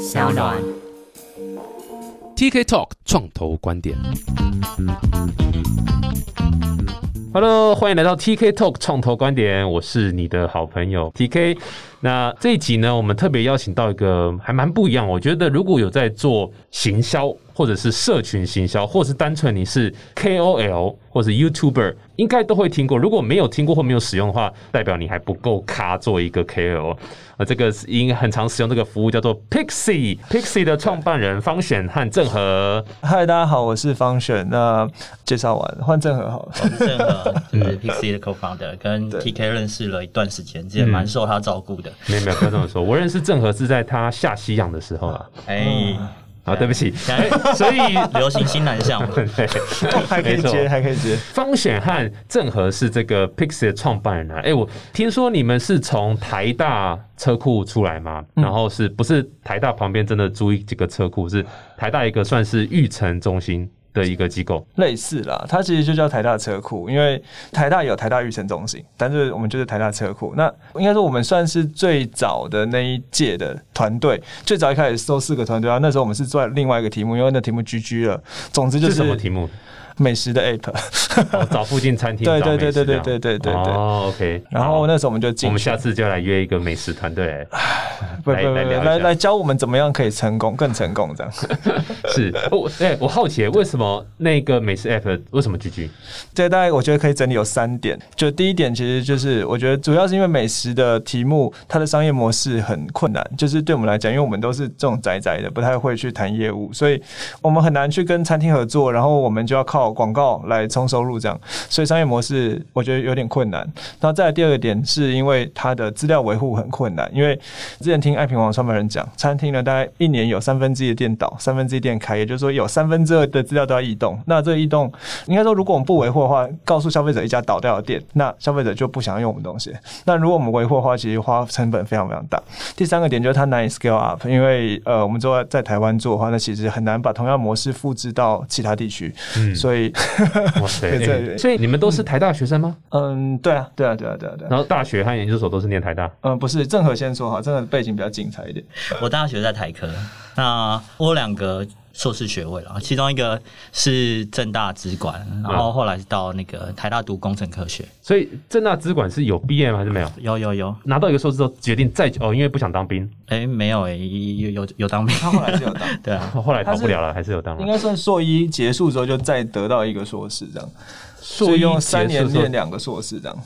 小暖。TK Talk 创投观点。Hello，欢迎来到 TK Talk 创投观点，我是你的好朋友 TK。那这一集呢，我们特别邀请到一个还蛮不一样，我觉得如果有在做行销，或者是社群行销，或是单纯你是 KOL 或者 YouTuber，应该都会听过。如果没有听过或没有使用的话，代表你还不够咖做一个 KOL。呃，这个是应很常使用这个服务叫做 Pixie。Pixie 的创办人方选和郑和。嗨，大家好，我是方选。那介绍完，换郑和好了。我是郑和，就是 Pixie 的 co-founder，跟 TK 认识了一段时间，之前蛮受他照顾的。没有没有，不要这么说。我认识郑和是在他下西洋的时候啊。哎，啊，对不起，所以流行新南向嘛，对，还可以没错。接，还可以接。方选和郑和是这个 Pixie 的创办人啊。哎、我听说你们是从台大车库出来嘛，然后是不是台大旁边真的租一几个车库，是台大一个算是育成中心的一个机构。类似啦，它其实就叫台大车库，因为台大有台大育成中心，但是我们就是台大车库。那应该说我们算是最早的那一届的团队，最早一开始收四个团队啊，那时候我们是做另外一个题目，因为那题目 GG 了。总之就是什么题目？美食的 app，哦找附近餐厅对对对对对对对对对哦，OK。然后那时候我们就进我们下次就来约一个美食团队 来不不不来来来教我们怎么样可以成功，更成功这样。是我哎、我好奇为什么那个美食 app 为什么 GG？这大概我觉得可以整理有三点。就第一点，其实就是我觉得主要是因为美食的题目，它的商业模式很困难，就是对我们来讲，因为我们都是这种宅宅的，不太会去谈业务，所以我们很难去跟餐厅合作，然后我们就要靠广告来冲收入，这样，所以商业模式我觉得有点困难。那再来第二个点，是因为它的资料维护很困难，因为之前听爱平网创办人讲，餐厅呢大概一年有三分之一的店倒，三分之一店开，也就是说有三分之二的资料都要异动。那这个异动，应该说如果我们不维护的话，告诉消费者一家倒掉的店，那消费者就不想要用我们东西。那如果我们维护的话，其实花成本非常非常大。第三个点就是它难以 scale up，因为呃，我们做在台湾做的话，那其实很难把同样模式复制到其他地区，嗯所以哇塞、对这哎所以你们都是台大学生吗？嗯，对啊，对啊，对啊，对啊，对啊。然后大学和研究所都是念台大。嗯，不是，郑和先说哈，郑和背景比较精彩一点。我大学在台科，那我两个硕士学位了，其中一个是正大资管，然后后来是到那个台大读工程科学，所以正大资管是有毕业吗？还是没有？有有有，拿到一个硕士之后，决定再哦，因为不想当兵，哎，没有哎，有有有当兵，他后来是有当，对啊，后来逃不了了，还是有当了。应该算硕一结束之后就再得到一个硕士这样，所硕一以用三年念两个硕士这样。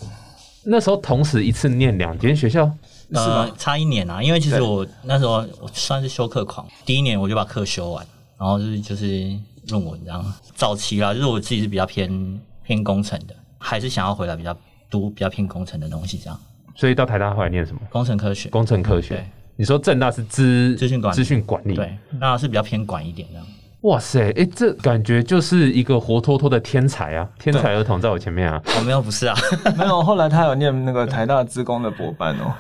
那时候同时一次念两间学校，是吗，呃差一年啊，因为其实我那时候我算是修课狂，第一年我就把课修完，然后就是就是论文这样。早期啦，就是我自己是比较偏偏工程的，还是想要回来比较读比较偏工程的东西这样。所以到台大后来念什么？工程科学，工程科学对。你说正大是资资讯管理资讯管理，对，那是比较偏管一点这样。哇塞，哎、这感觉就是一个活脱脱的天才啊！天才儿童在我前面啊！我、没有不是啊，没有，后来他有念那个台大资工的博班哦，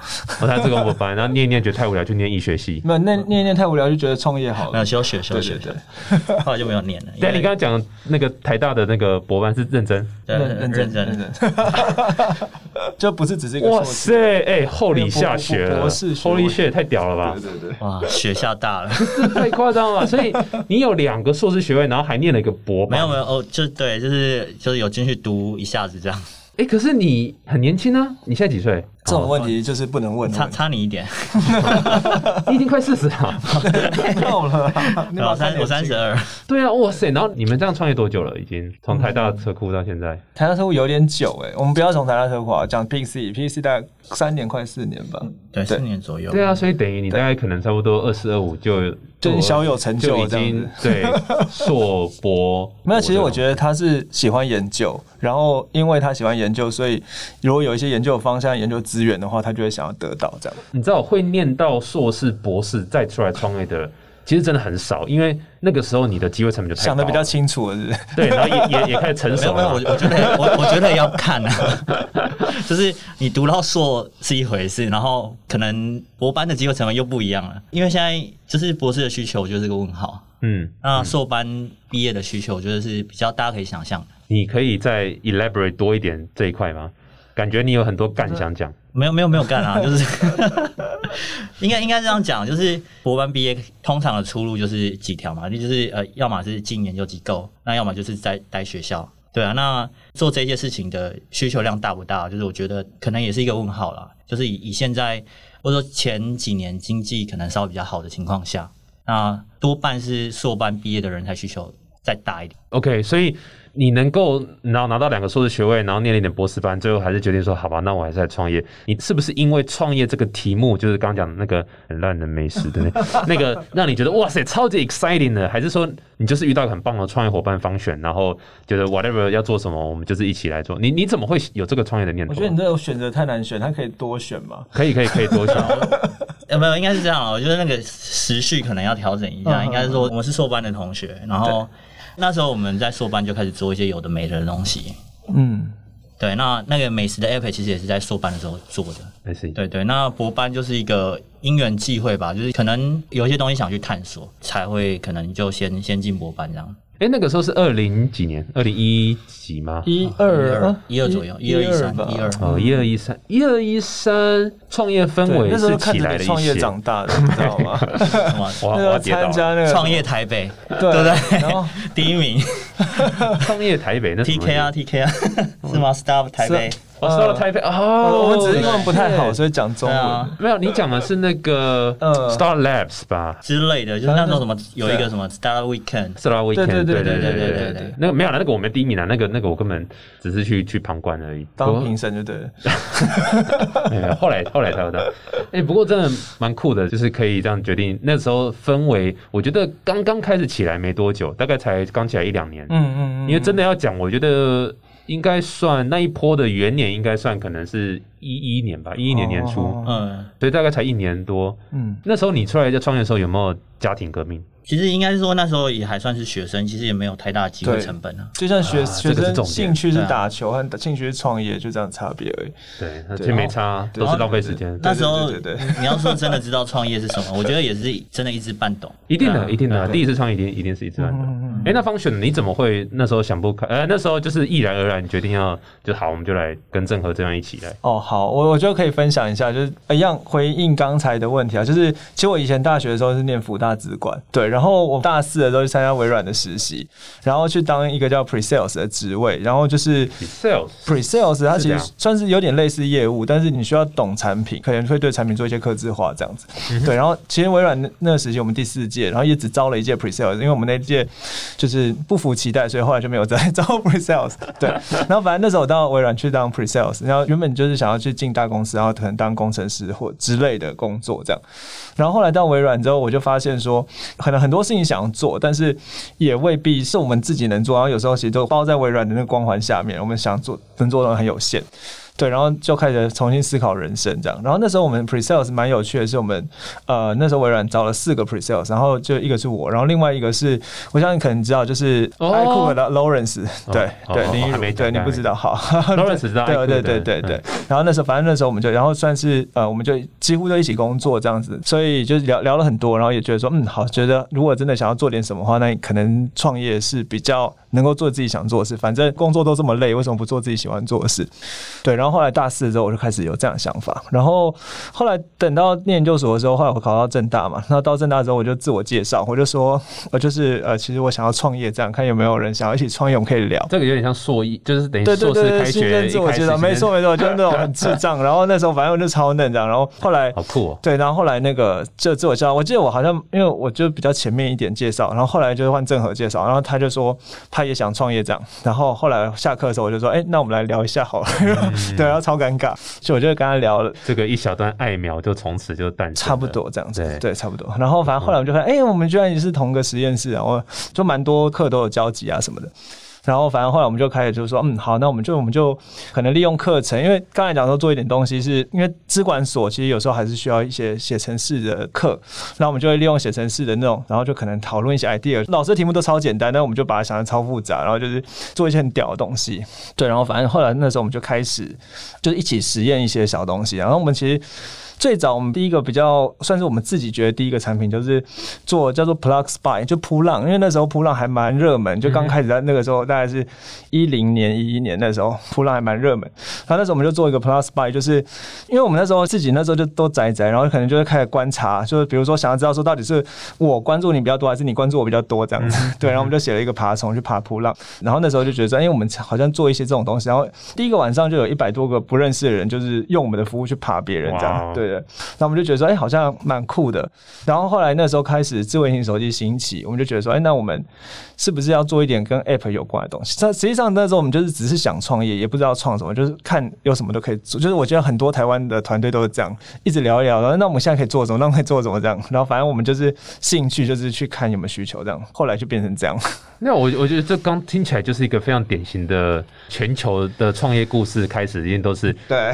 我在这个我班，然后念一念觉得太无聊，就念医学系。没有念念一念太无聊，就觉得创业好没有了。休学休学，对对对，后来就没有念了。但，你刚刚讲的那个台大的那个博班是认真，对认认真认认真，就不是只是一个哇。塞，哎、厚礼下雪了博博士学位，Holy shit，太屌了吧对！对对，哇，雪下大了。这太夸张了！所以你有两个硕士学位，然后还念了一个博班，没有没有哦，就对，就是就是有进去读一下子这样，哎、可是你很年轻啊，你现在几岁？这种问题就是不能问差。差你一点，你已经快四十了。没有了啦，你把我三我三十二。二，对啊，哇塞！然后你们这样创业多久了？已经从台大车库到现在，台大车库有点久哎，我们不要从台大车库啊，讲 PC，PC 大概三年快四年吧，对，对四年左右。对啊，所以等于你大概可能差不多二四二五就小有成就这样经子。对硕博。没有，其实我觉得他是喜欢研究，然后因为他喜欢研究，所以如果有一些研究方向、研究资源的话，他就会想要得到这样。你知道会念到硕士、博士再出来创业的人，其实真的很少，因为那个时候你的机会成本就太想的比较清楚了，是不是？对，然后也 也也开始成熟了我。我觉得我我觉得要看啊，就是你读到硕是一回事，然后可能博班的机会成本又不一样了，因为现在就是博士的需求，我觉得是个问号。嗯，那硕班毕业的需求，我觉得是比较大家可以想象的。你可以再 elaborate 多一点这一块吗？感觉你有很多干想讲。没有没有没有干啊，就是应该应该这样讲，就是博班毕业通常的出路就是几条嘛，那就是呃，要么是进研究机构，那要么就是在待学校。对啊，那做这件事情的需求量大不大？就是我觉得可能也是一个问号了。就是以以现在或者说前几年经济可能稍微比较好的情况下，那多半是硕班毕业的人才需求再大一点。OK，所以你能够然后拿到两个硕士学位，然后念了一点博士班，最后还是决定说，好吧，那我还是来创业。你是不是因为创业这个题目，就是刚刚讲的那个很烂的美食的那 那个，让你觉得哇塞超级 exciting 的？还是说你就是遇到很棒的创业伙伴方选，然后觉得 whatever 要做什么，我们就是一起来做？你你怎么会有这个创业的念头啊？我觉得你这种选择太难选，它可以多选嘛。可以可以可以多选。呃，没有，应该是这样啊。我觉得那个时序可能要调整一下，嗯应该是说我们是硕班的同学，然后那时候我们在硕班就开始做一些有的没的东西。嗯，对，那那个美食的 app 其实也是在硕班的时候做的。I。对对，那博班就是一个因缘际会吧，就是可能有一些东西想去探索，才会可能就先先进博班这样。哎，那个时候是二零几年？二零一几吗？一二啊一二左右，一二一三，吧一二。哦，一二一三，一二一三，创业氛，围那时候是看着你起来了一些。创业长大的，你知道吗？我。参加那个创业台北，对对不对？然后 第一名创业台北那什么 TK 啊 TK 啊，是吗？Stop 台北，我说了太北哦，我们只是英文不太好，所以讲中文。没有，你讲的是那个 Star Labs 吧之类的，就是那种什么有一个什么 Star Weekend，Star Weekend，对对对对对对对。那个没有了，那个我没第一名了，那个那个我根本只是去去旁观而已，当评审就对了。后来后来才知道，哎，不过真的蛮酷的，就是可以这样决定。那时候氛围，我觉得刚刚开始起来没多久，大概才刚起来一两年。嗯嗯嗯。因为真的要讲，我觉得。应该算那一波的元年，应该算可能是一一年吧，一一年年初，哦嗯，所以大概才一年多。嗯，那时候你出来在创业的时候，有没有家庭革命？其实应该是说那时候也还算是学生，其实也没有太大的机会成本啊。就像学啊学生兴趣是打球和兴趣是创业，就这样差别而已。对，那对其实没差，对都是浪费时间。那时候对对对你要说真的知道创业是什么，我觉得也是真的一知半懂。一定的，一定的，第一次创业一定一定是一知半懂。嗯嗯哎、那方选你怎么会那时候想不开？呃，那时候就是毅然而然决定要就好，我们就来跟郑和这样一起来。哦，好，我我就可以分享一下，就是一样回应刚才的问题啊，就是其实我以前大学的时候是念福大资管，对，然后我大四的时候去参加微软的实习，然后去当一个叫 pre sales 的职位，然后就是。pre-sales pre-sales 它其实算是有点类似业务，但是你需要懂产品，可能会对产品做一些客制化这样子。对，然后其实微软那那个时期我们第四届，然后也只招了一届 Pre sales，因为我们那届就是不服期待，所以后来就没有再 招 Pre sales。对，然后反正那时候我到微软去当 Pre sales，然后原本就是想要去进大公司，然后可能当工程师或之类的工作这样。然后后来到微软之后，我就发现说，可能很多事情想要做，但是也未必是我们自己能做。然后有时候其实都包在微软的那个光环下面，我们想做能做的很有限。对，然后就开始重新思考人生这样。然后那时候我们 pre sales 蛮有趣的是，我们呃那时候微软招了四个 pre sales，然后就一个是我，然后另外一个是我相信可能知道，就是哦 iCook 的 Lawrence，对对哦哦还没林玉如，对你不知道，好 Lawrence 知道对对对对对嗯。然后那时候反正那时候我们就，然后算是呃我们就几乎就一起工作这样子，所以就聊聊了很多，然后也觉得说嗯好，觉得如果真的想要做点什么的话，那你可能创业是比较能够做自己想做的事，反正工作都这么累，为什么不做自己喜欢做的事？对，然后后后来大四的时候，我就开始有这样的想法。然后后来等到念研究所的时候，后来我考到正大嘛，那到正大之后，我就自我介绍，我就说，我就是呃，其实我想要创业，这样看有没有人想要一起创业，我们可以聊。这个有点像硕一，就是等于硕对对，新士开学自我介绍，没错，没错，就是那种很智障。然后那时候反正我就超嫩这样，然后后来好酷哦。对，然后后来那个就自我介绍，我记得我好像因为我就比较前面一点介绍，然后后来就是换郑和介绍，然后他就说他也想创业这样，然后后来下课的时候我就说，哎、那我们来聊一下好了，对，然后超尴尬，所以我就跟他聊了。这个一小段爱苗就从此就诞生了，差不多这样子，对对，差不多。然后反正后来我们就发现，哎、我们居然也是同个实验室啊，我就蛮多课都有交集啊什么的。然后反正后来我们就开始就是说，嗯，好，那我们就我们就可能利用课程，因为刚才讲说做一点东西是，因为资管所其实有时候还是需要一些写程式的课，那我们就会利用写程式的那种，然后就可能讨论一些 idea。老师的题目都超简单，但我们就把它想的超复杂，然后就是做一些很屌的东西。对，然后反正后来那时候我们就开始就是一起实验一些小东西，然后我们其实。最早我们第一个比较算是我们自己觉得第一个产品，就是做叫做 Plug Spy，就扑浪，因为那时候扑浪还蛮热门，就刚开始在那个时候大概是一零年一一年那时候扑浪还蛮热门，然后那时候我们就做一个 Plug Spy，就是因为我们那时候自己那时候就都宅宅，然后可能就会开始观察，就是比如说想要知道说到底是我关注你比较多，还是你关注我比较多这样子，对，然后我们就写了一个爬虫去爬扑浪，然后那时候就觉得说，哎、我们好像做一些这种东西，然后第一个晚上就有一百多个不认识的人，就是用我们的服务去爬别人这样，对那我们就觉得说，哎、好像蛮酷的。然后后来那时候开始智慧型手机兴起，我们就觉得说，哎、那我们是不是要做一点跟 App 有关的东西？这实际上那时候我们就是只是想创业，也不知道创什么，就是看有什么都可以做。就是我觉得很多台湾的团队都是这样，一直聊一聊，然后那我们现在可以做什么？那我们可以做什么？这样，然后反正我们就是兴趣，就是去看有没有需求，这样。后来就变成这样。那我我觉得这刚听起来就是一个非常典型的全球的创业故事，开始一定都是 对，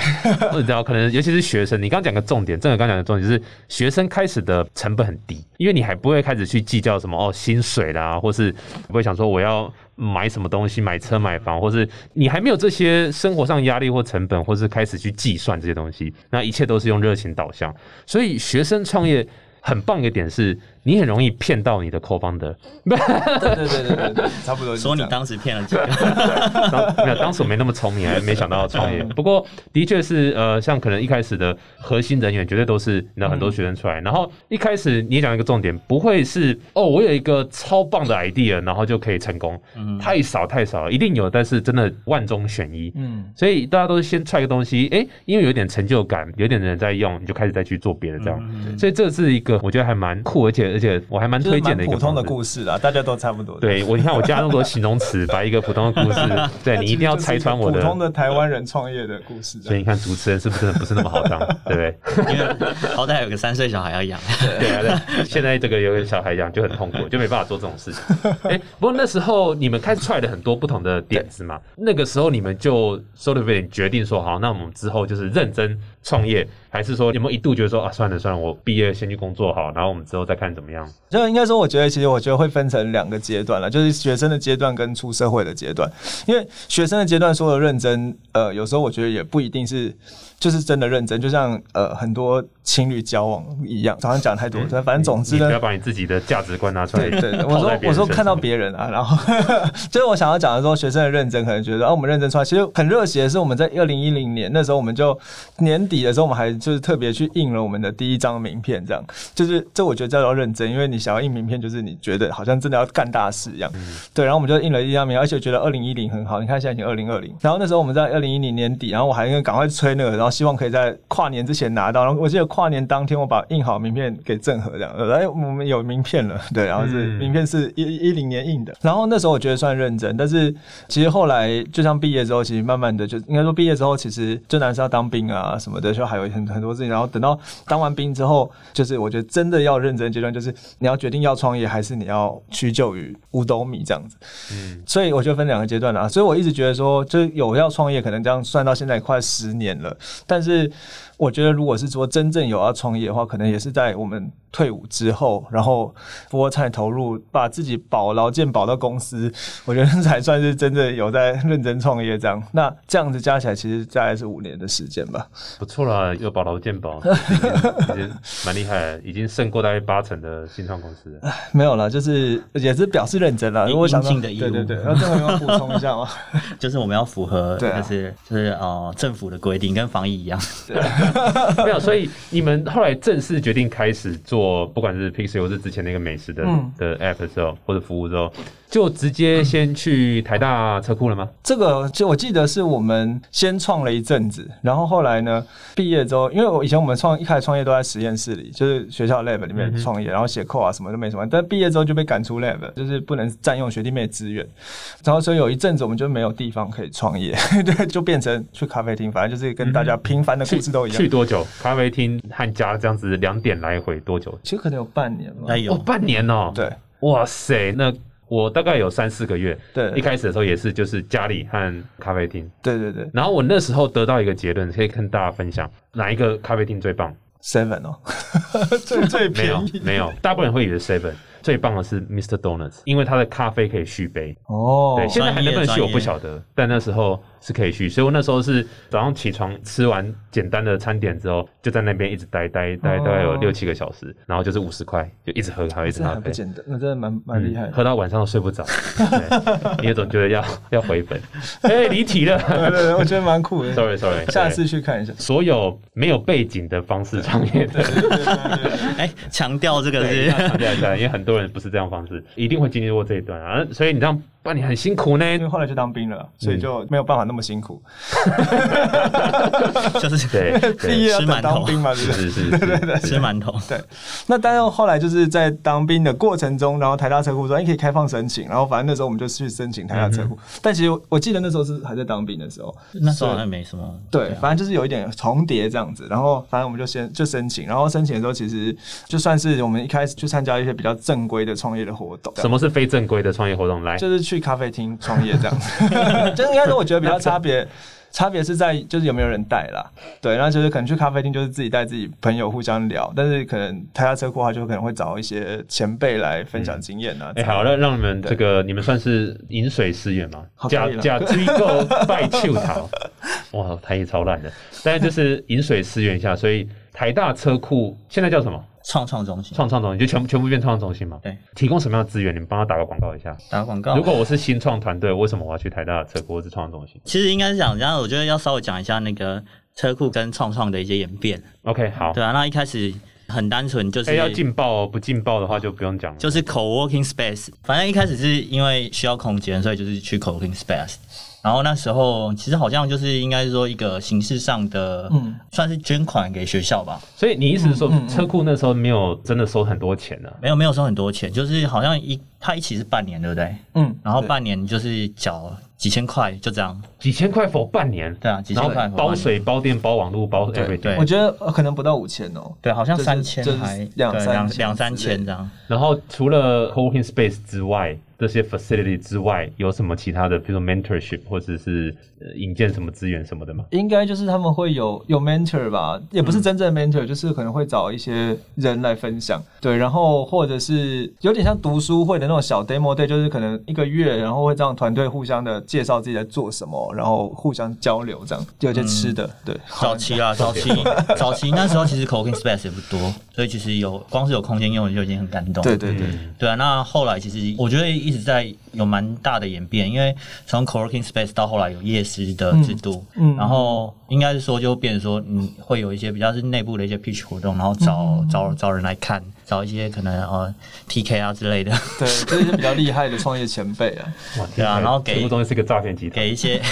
你知道，可能尤其是学生，你刚讲个重点，正的刚讲的重点就是学生开始的成本很低，因为你还不会开始去计较什么哦薪水啦，或是不会想说我要买什么东西，买车买房，或是你还没有这些生活上压力或成本，或是开始去计算这些东西，那一切都是用热情导向，所以学生创业。很棒一点是，你很容易骗到你的 co-founder，对对对对对对，差不多。说你当时骗了几个？当没有，当时我没那么聪明，还没想到要创业。不过的确是，呃，像可能一开始的核心人员绝对都是那很多学生出来。然后一开始你讲一个重点，不会是哦，我有一个超棒的 idea，然后就可以成功。太少太少了，一定有，但是真的万中选一。嗯，所以大家都是先踹个东西，哎、因为有点成就感，有点人在用，你就开始再去做别的这样。所以这是一个我觉得还蛮酷，而且而且我还蛮推荐的一个蛮普通的故事啊，大家都差不多。对我，你看我加那么多形容词，把一个普通的故事，对你一定要拆穿我的。普通的台湾人创业的故事。所以你看，主持人是不是真的不是那么好当，对不对？因为好歹有个三岁小孩要养。对啊，对。现在这个有个小孩养就很痛苦，就没办法做这种事情。哎、不过那时候你们开始踹了很多不同的点子嘛，那个时候你们就 s o l i 决定说，好，那我们之后就是认真创业，还是说有没有一度觉得说啊，算了算了，我毕业先去工作好，然后我们之后再看怎么样？就应该说，我觉得其实我觉得会分成两个阶段了，就是学生的阶段跟出社会的阶段。因为学生的阶段说的认真，呃，有时候我觉得也不一定是就是真的认真，就像呃很多情侣交往一样，早上讲太多，但反正总之呢你不要。把你自己的价值观拿出来对对，我说我说看到别人啊，然后 就是我想要讲的说，学生的认真可能觉得啊，我们认真出来，其实很热血的是我们在二零一零年那时候，我们就年底的时候，我们还就是特别去印了我们的第一张名片，这样就是这我觉得叫做认真，因为你想要印名片，就是你觉得好像真的要干大事一样，对，然后我们就印了一张名片，而且觉得二零一零很好，你看现在已经二零二零，然后那时候我们在二零一零年底，然后我还应该赶快催那个，然后希望可以在跨年之前拿到，然后我记得跨年当天我把印好名片给郑和这样，哎，我们有名片了，对，然后是嗯。名片是一一零年印的，然后那时候我觉得算认真，但是其实后来就像毕业之后，其实慢慢的就应该说毕业之后，其实就男生要当兵啊什么的，就还有很很多事情，然后等到当完兵之后，就是我觉得真的要认真的阶段，就是你要决定要创业还是你要屈就于五斗米这样子。嗯，所以我就分两个阶段啦，所以我一直觉得说，就有要创业，可能这样算到现在快十年了，但是我觉得如果是说真正有要创业的话，可能也是在我们退伍之后，然后菠菜投入，把自己保劳健保到公司，我觉得才算是真正有在认真创业这样。那这样子加起来，其实大概是五年的时间吧。不错啦，有保劳健保，已经蛮厉害的，已经胜过大概八成的新创公司了。没有了，就是也是表示认真了。应如果想到应尽的义务对对对，然后这个有没有补充一下吗？就是我们要符合，就是就是呃政府的规定，跟防疫一样。没有，所以你们后来正式决定开始做，不管是 Pixel 或是之前那个美食的、嗯。的 App 的时候，或者服务之后，就直接先去台大车库了吗？这个就我记得是我们先创了一阵子，然后后来呢，毕业之后，因为我以前我们创一开始创业都在实验室里，就是学校 lab 里面创业，然后写 code 啊什么都没什么，但毕业之后就被赶出 lab，就是不能占用学弟妹资源，然后所以有一阵子我们就没有地方可以创业，对，就变成去咖啡厅，反正就是跟大家平凡的故事都一样去。多久？咖啡厅和家这样子两点来回多久？其实可能有半年吧哎，有哦，半年哦。，对哇塞，那我大概有三四个月。对。一开始的时候也是就是家里和咖啡厅，对对对。然后我那时候得到一个结论，可以跟大家分享，哪一个咖啡厅最棒？，seven 哦，最最没有便宜，没有，大部分人会以为 seven，最棒的是 Mr. Donuts，因为它的咖啡可以续杯。哦对，现在还能不能续我不晓得，但那时候是可以续，所以我那时候是早上起床吃完简单的餐点之后，就在那边一直待待待大概有哦六七个小时，然后就是五十块，就一直喝咖啡，一直喝咖啡。简单，那真的蛮蛮厉害。嗯喝到晚上都睡不着，对你也总觉得要要回本，哎，离题了对对对，我觉得蛮酷的。，sorry sorry，下次去看一下。所有没有背景的方式创业的，哎，强调这个对，是要强调一下，因为很多多人不是这样方式，一定会经历过这一段啊，所以你这样办你很辛苦呢。因为后来就当兵了，所以就没有办法那么辛苦。就是对对，毕业要等吃馒头当兵嘛，对不对？是是是 是，吃馒头。对，那但是后来就是在当兵的过程中，然后台大车库说，哎，可以开放申请，然后反正那时候我们就去申请台大车库。但其实我记得那时候是还在当兵的时候，那时候好像没什么。对，反正就是有一点重叠这样子，然后反正我们就先就申请，然后申请的时候其实就算是我们一开始去参加一些比较正规的创业的活动，什么是非正规的创业活动？来，就是去咖啡厅创业这样子，就是应该说我觉得比较差别。差别是在就是有没有人带啦，对，然后就是可能去咖啡厅就是自己带自己朋友互相聊，但是可能台下车库的话就可能会找一些前辈来分享经验啊。哎、好，那让你们这个你们算是饮水思源嘛？假假追购拜秋桃，哇，台语超烂的，但是就是饮水思源一下，所以台大车库现在叫什么？创创中心创创中心就全部全部变创创中心嘛？对，提供什么样的资源？你们帮他打个广告一下。打广告。如果我是新创团队，为什么我要去台大车库或是创创中心其实应该是讲，然后我觉得要稍微讲一下那个车库跟创创的一些演变。？OK，好。对啊，那一开始很单纯，就是哎、要劲爆哦，不劲爆的话就不用讲了。就是 co-working space。反正一开始是因为需要空间，所以就是去 co-working space。然后那时候其实好像就是应该是说一个形式上的，嗯算是捐款给学校吧。所以你意思是说，车库那时候没有真的收很多钱呢、没有没有收很多钱，就是好像一他一起是半年，对不对？嗯，然后半年就是缴几千块，就这样。几千块否半年，对啊，几然后千块包水、包电、包网络、包对 everything，对我觉得呃可能不到五千哦。对，好像就是三千就是还对两三千两两三千这样。然后除了 co-working space 之外，这些 facility 之外，有什么其他的，比如说 mentorship 或者是呃引荐什么资源什么的吗？应该就是他们会有有 mentor 吧，也嗯不是真正的 mentor，、就是可能会找一些人来分享，对，然后或者是有点像读书会的那种小 demo day，就是可能一个月，然后会让团队互相的介绍自己在做什么，然后互相交流，这样有些吃的，对，早期啊，早期早期那时候其实 co-working space 也不多，所以其实有光是有空间用就已经很感动。对对对，嗯。对啊，那后来其实我觉得一直在有蛮大的演变，因为从 co-working space 到后来有夜市的制度，嗯。嗯。然后应该是说就变成说，嗯，会有一些比较是内部的一些 pitch 活动，然后找、嗯。找找人来看，找一些可能呃 PK 啊之类的，对，这些比较厉害的创业前辈啊，哇，对啊然后给这个东西是个诈骗集团。给一些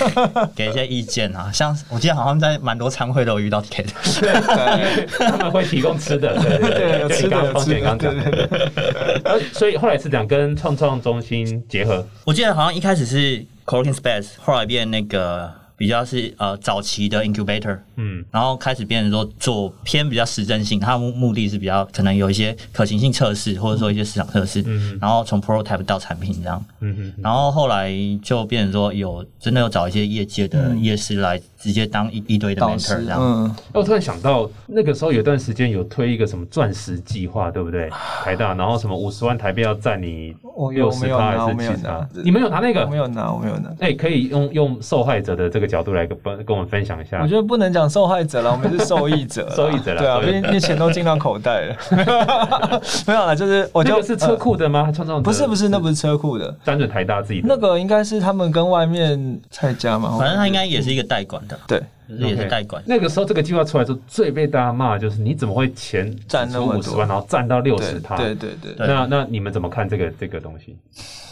给一些意见啊，像我记得好像在蛮多参会都有遇到 TK 的。对他们会提供吃的，对对对，吃的吃的，所以后来是讲跟创创中心结合，我记得好像一开始是 co-working space，后来变那个比较是呃早期的 incubator，嗯，然后开始变成说做偏比较实证性，它的目目的是比较可能有一些可行性测试，或者说一些市场测试，嗯然后从 prototype 到产品这样，嗯嗯，然后后来就变成说有真的有找一些业界的嗯。业师来直接当一一堆的导 mentor 师这，样。嗯，我突然想到，那个时候有段时间有推一个什么钻石计划，对不对？台大，然后什么五十万台币要占你我有六十趴我没有拿，还我没有是七十趴拿？，你们有拿那个我没？有拿，我没有拿。哎、可以用用受害者的这个角度来跟跟跟我们分享一下。我觉得不能讲受害者了，我们是 受益者，受益者啦对啊，受益者毕竟那钱都进到口袋了。没有了，就是我就那个是车库的吗？创造不是不是，那不是是车库的，单纯台大自己的那个应该是他们跟外面蔡家嘛，反正他应该也是一个代管的，对就是也是代管。那个时候这个计划出来之后，最被大家骂的就是你怎么会钱占那么多五十万，然后占到六十趴？对对对对那那你们怎么看这个这个东西？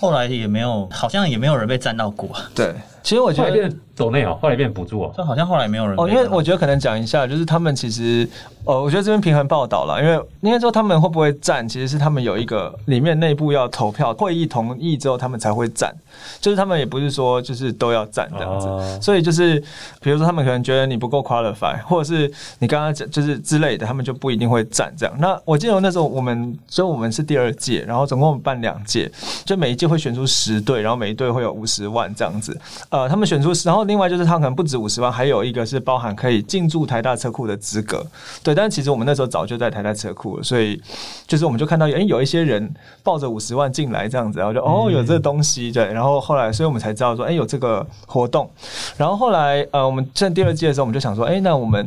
后来也没有，好像也没有人被占到过，对。其实我觉得后来变成抖内哦，后来变补助哦。就好像后来没有人哦，因为我觉得可能讲一下，就是他们其实，呃，我觉得这边平衡报道了，因为应该说他们会不会占，其实是他们有一个里面内部要投票，会议同意之后他们才会占，就是他们也不是说就是都要占这样子，哦所以就是比如说他们可能觉得你不够 qualify，或者是你刚刚讲就是之类的，他们就不一定会占这样。那我记得那时候我们，所以我们是第二届，然后总共办两届，就每一届会选出十队，然后每一队会有五十万这样子。呃，他们选出，然后另外就是他可能不止五十万，还有一个是包含可以进驻台大车库的资格。对，但其实我们那时候早就在台大车库了，所以就是我们就看到，哎，有一些人抱着五十万进来这样子，然后就哦有这个东西，对，然后后来，所以我们才知道说，哎，有这个活动。然后后来，呃，我们在第二季的时候，我们就想说，哎，那我们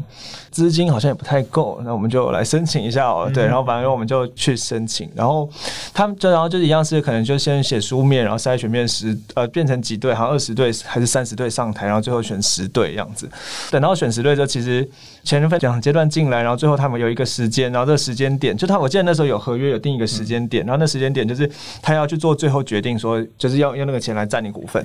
资金好像也不太够，那我们就来申请一下哦。对，然后反正我们就去申请，然后他们就然后就是一样是可能就先写书面，然后筛选面试呃变成几对，好像二十队还是三十队上台，然后最后选十队样子。等到选十队之后，其实前分两阶段进来，然后最后他们有一个时间，然后这个时间点就他我记得那时候有合约有定一个时间点，然后那时间点就是他要去做最后决定，说就是要用那个钱来占你股份。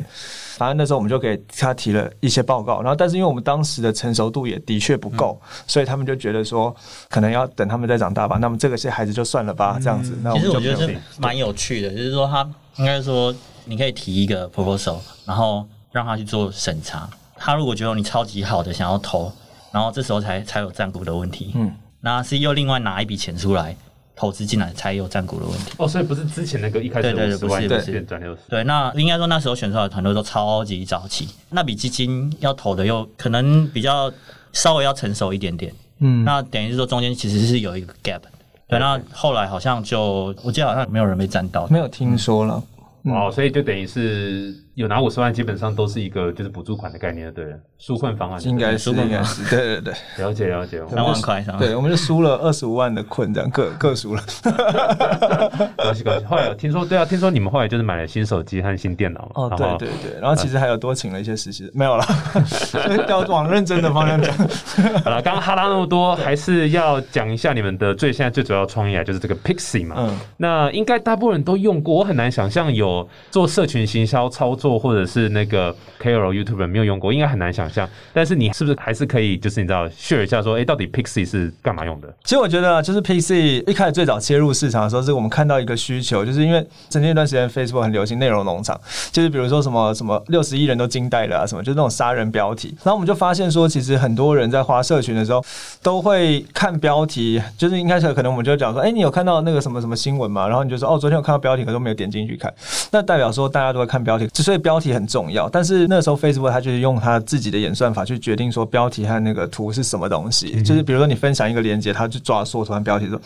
反正那时候我们就给他提了一些报告，然后但是因为我们当时的成熟度也的确不够，所以他们就觉得说可能要等他们再长大吧。那么这个些孩子就算了吧，这样子。那其实我就觉得是蛮有趣的，就是说他应该说你可以提一个 proposal，然后让他去做审查。他如果觉得你超级好的想要投，然后这时候才才有占股的问题。嗯，那是又另外拿一笔钱出来。投资进来才有占股的问题。哦，所以不是之前那个一开始对对对，不是不是。转六十对，那应该说那时候选出来的团队都超级早期，那笔基金要投的又可能比较稍微要成熟一点点，嗯，那等于是说中间其实是有一个 gap，对，那后来好像就我记得好像没有人被占到，没有听说了，哦，所以就等于是。有拿五十万，基本上都是一个就是补助款的概念，对了，纾困方案应该是应该是对对对，了解了解，三万块，对，我们就输了二十五万的困，这样各各输了，恭喜恭喜！后来听说，对啊，听说你们后来就是买了新手机和新电脑哦，对对对，然后其实还有多请了一些实习，没有了，要往认真的方向讲。好了，刚刚哈拉那么多，还是要讲一下你们的最现在最主要创业就是这个 Pixie 嘛，嗯，那应该大部分人都用过，我很难想象有做社群行销操作。做或者是那个 KOL YouTuber 没有用过，应该很难想象。但是你是不是还是可以，就是你知道 share 一下说，哎，到底 Pixie 是干嘛用的？其实我觉得，就是 Pixie 一开始最早切入市场的时候，是我们看到一个需求，就是因为曾经一段时间 Facebook 很流行内容农场，就是比如说什么什么六十亿人都惊呆了啊，什么就是那种杀人标题。然后我们就发现说，其实很多人在花社群的时候都会看标题，就是应该是可能我们就讲说，哎，你有看到那个什么什么新闻吗？然后你就说，哦，昨天有看到标题，可是都没有点进去看，那代表说大家都会看标题，所以标题很重要，但是那时候 Facebook 它就是用它自己的演算法去决定说标题和那个图是什么东西，就是比如说你分享一个链接，它就抓缩图和标题说，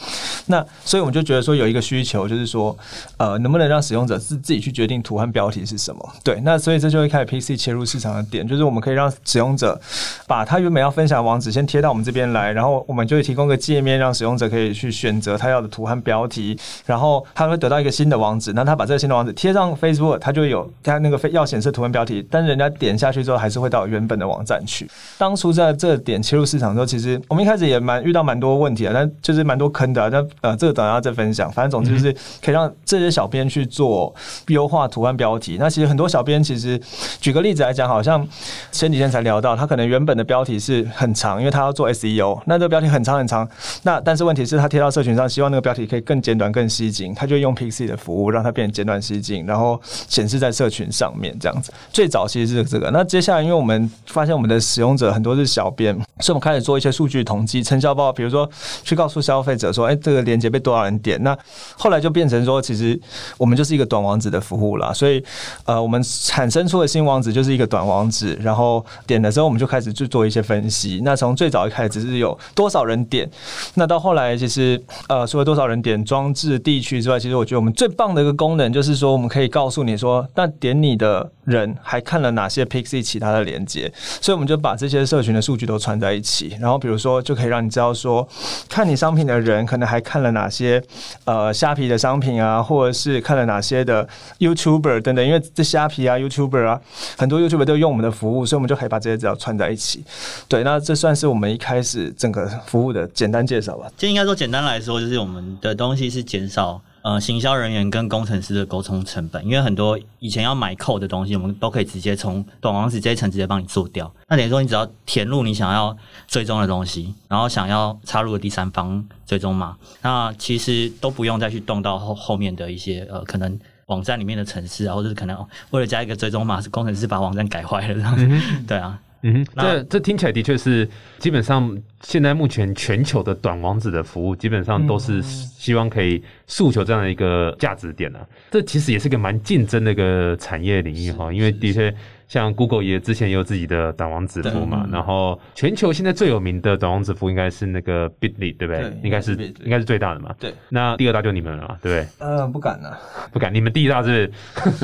那所以我们就觉得说有一个需求，就是说呃能不能让使用者自自己去决定图和标题是什么？对，那所以这就会开始 PC 切入市场的点，就是我们可以让使用者把他原本要分享的网址先贴到我们这边来，然后我们就会提供个界面，让使用者可以去选择他要的图和标题，然后他会得到一个新的网址，那他把这个新的网址贴上 Facebook，他就有他那个要显。示图文标题，但是人家点下去之后，还是会到原本的网站去。当初在这点切入市场的时候，其实我们一开始也蛮遇到蛮多问题啊，但就是蛮多坑的。那呃，这个等下再分享。反正总之就是可以让这些小编去做优化图案标题。那其实很多小编其实举个例子来讲，好像前几天才聊到，他可能原本的标题是很长，因为他要做 SEO，那这个标题很长很长。那但是问题是，他贴到社群上，希望那个标题可以更简短、更吸睛，他就用 Pixie 的服务，让它变简短、吸睛，然后显示在社群上面。这样子，最早其实是这个。那接下来，因为我们发现我们的使用者很多是小编，所以我们开始做一些数据统计、成效报，比如说去告诉消费者说：“哎，这个链接被多少人点？”那后来就变成说，其实我们就是一个短网址的服务了。所以，呃，我们产生出的新网址就是一个短网址，然后点的时候，我们就开始去做一些分析。那从最早一开始只是有多少人点，那到后来其实呃，除了多少人点装置地区之外，其实我觉得我们最棒的一个功能就是说，我们可以告诉你说，那点你的。人还看了哪些 Pixie 其他的连接，所以我们就把这些社群的数据都串在一起，然后比如说就可以让你知道说，看你商品的人可能还看了哪些呃虾皮的商品啊，或者是看了哪些的 YouTuber 等等，因为这虾皮啊 YouTuber 啊，很多 YouTuber 都用我们的服务，所以我们就可以把这些资料串在一起。对，那这算是我们一开始整个服务的简单介绍吧。就应该说简单来说，就是我们的东西是减少。呃，行销人员跟工程师的沟通成本，因为很多以前要买扣的东西，我们都可以直接从短网址这一层直接帮你做掉。那等于说，你只要填入你想要追踪的东西，然后想要插入的第三方追踪码，那其实都不用再去动到后后面的一些呃，可能网站里面的程式啊，或者是可能为了加一个追踪码，是工程师把网站改坏了这样子。对啊。嗯哼，这这听起来的确是基本上现在目前全球的短网址的服务，基本上都是希望可以诉求这样的一个价值点啊。这其实也是个蛮竞争的一个产业领域哈，因为的确。像 Google 也之前也有自己的短网子服务嘛，然后全球现在最有名的短网子服务应该是那个 Bitly，对不对？应该是应该是最大的嘛。对，那第二大就你们了，对不对？呃，不敢了，不敢。你们第一大是？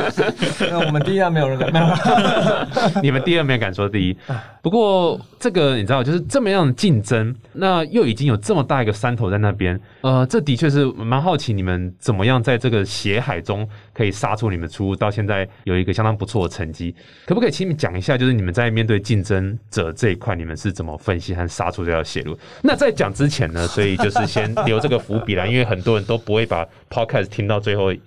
那我们第一大没有人敢，没有。你们第二没有敢说第一。不过这个你知道，就是这么样的竞争，那又已经有这么大一个山头在那边，呃，这的确是蛮好奇你们怎么样在这个血海中可以杀出你们出，到现在有一个相当不错的成绩。可不可以请你讲一下，就是你们在面对竞争者这一块，你们是怎么分析和杀出这条血路？那在讲之前呢，所以就是先留这个伏笔啦，因为很多人都不会把 podcast 听到最后一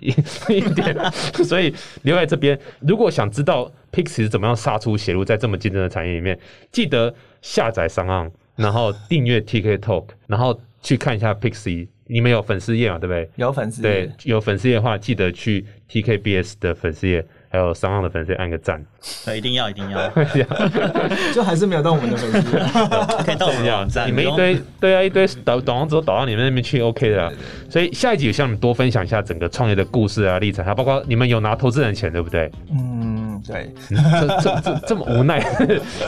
一点，所以留在这边。如果想知道 Pixie 怎么样杀出血路，在这么竞争的产业里面，记得下载商岸，然后订阅 TK Talk，然后去看一下 Pixie。你们有粉丝页嘛？对不对？有粉丝对，有粉丝页的话，记得去 TKBS 的粉丝页。还有商岸的粉丝按个赞，对，一定要一定要，就还是没有到我们的粉丝，可以到我们网站。你们一堆对啊，一堆导导航之后导到你们那边去，OK 的。所以下一集向你们多分享一下整个创业的故事啊、历程，还包括你们有拿投资人钱，对不对？嗯，对。这这这这么无奈，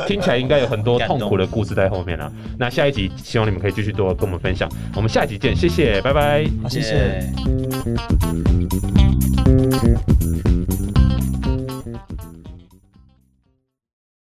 听起来应该有很多痛苦的故事在后面啊。那下一集希望你们可以继续多跟我们分享。我们下一集见，谢谢，拜拜。好，谢谢。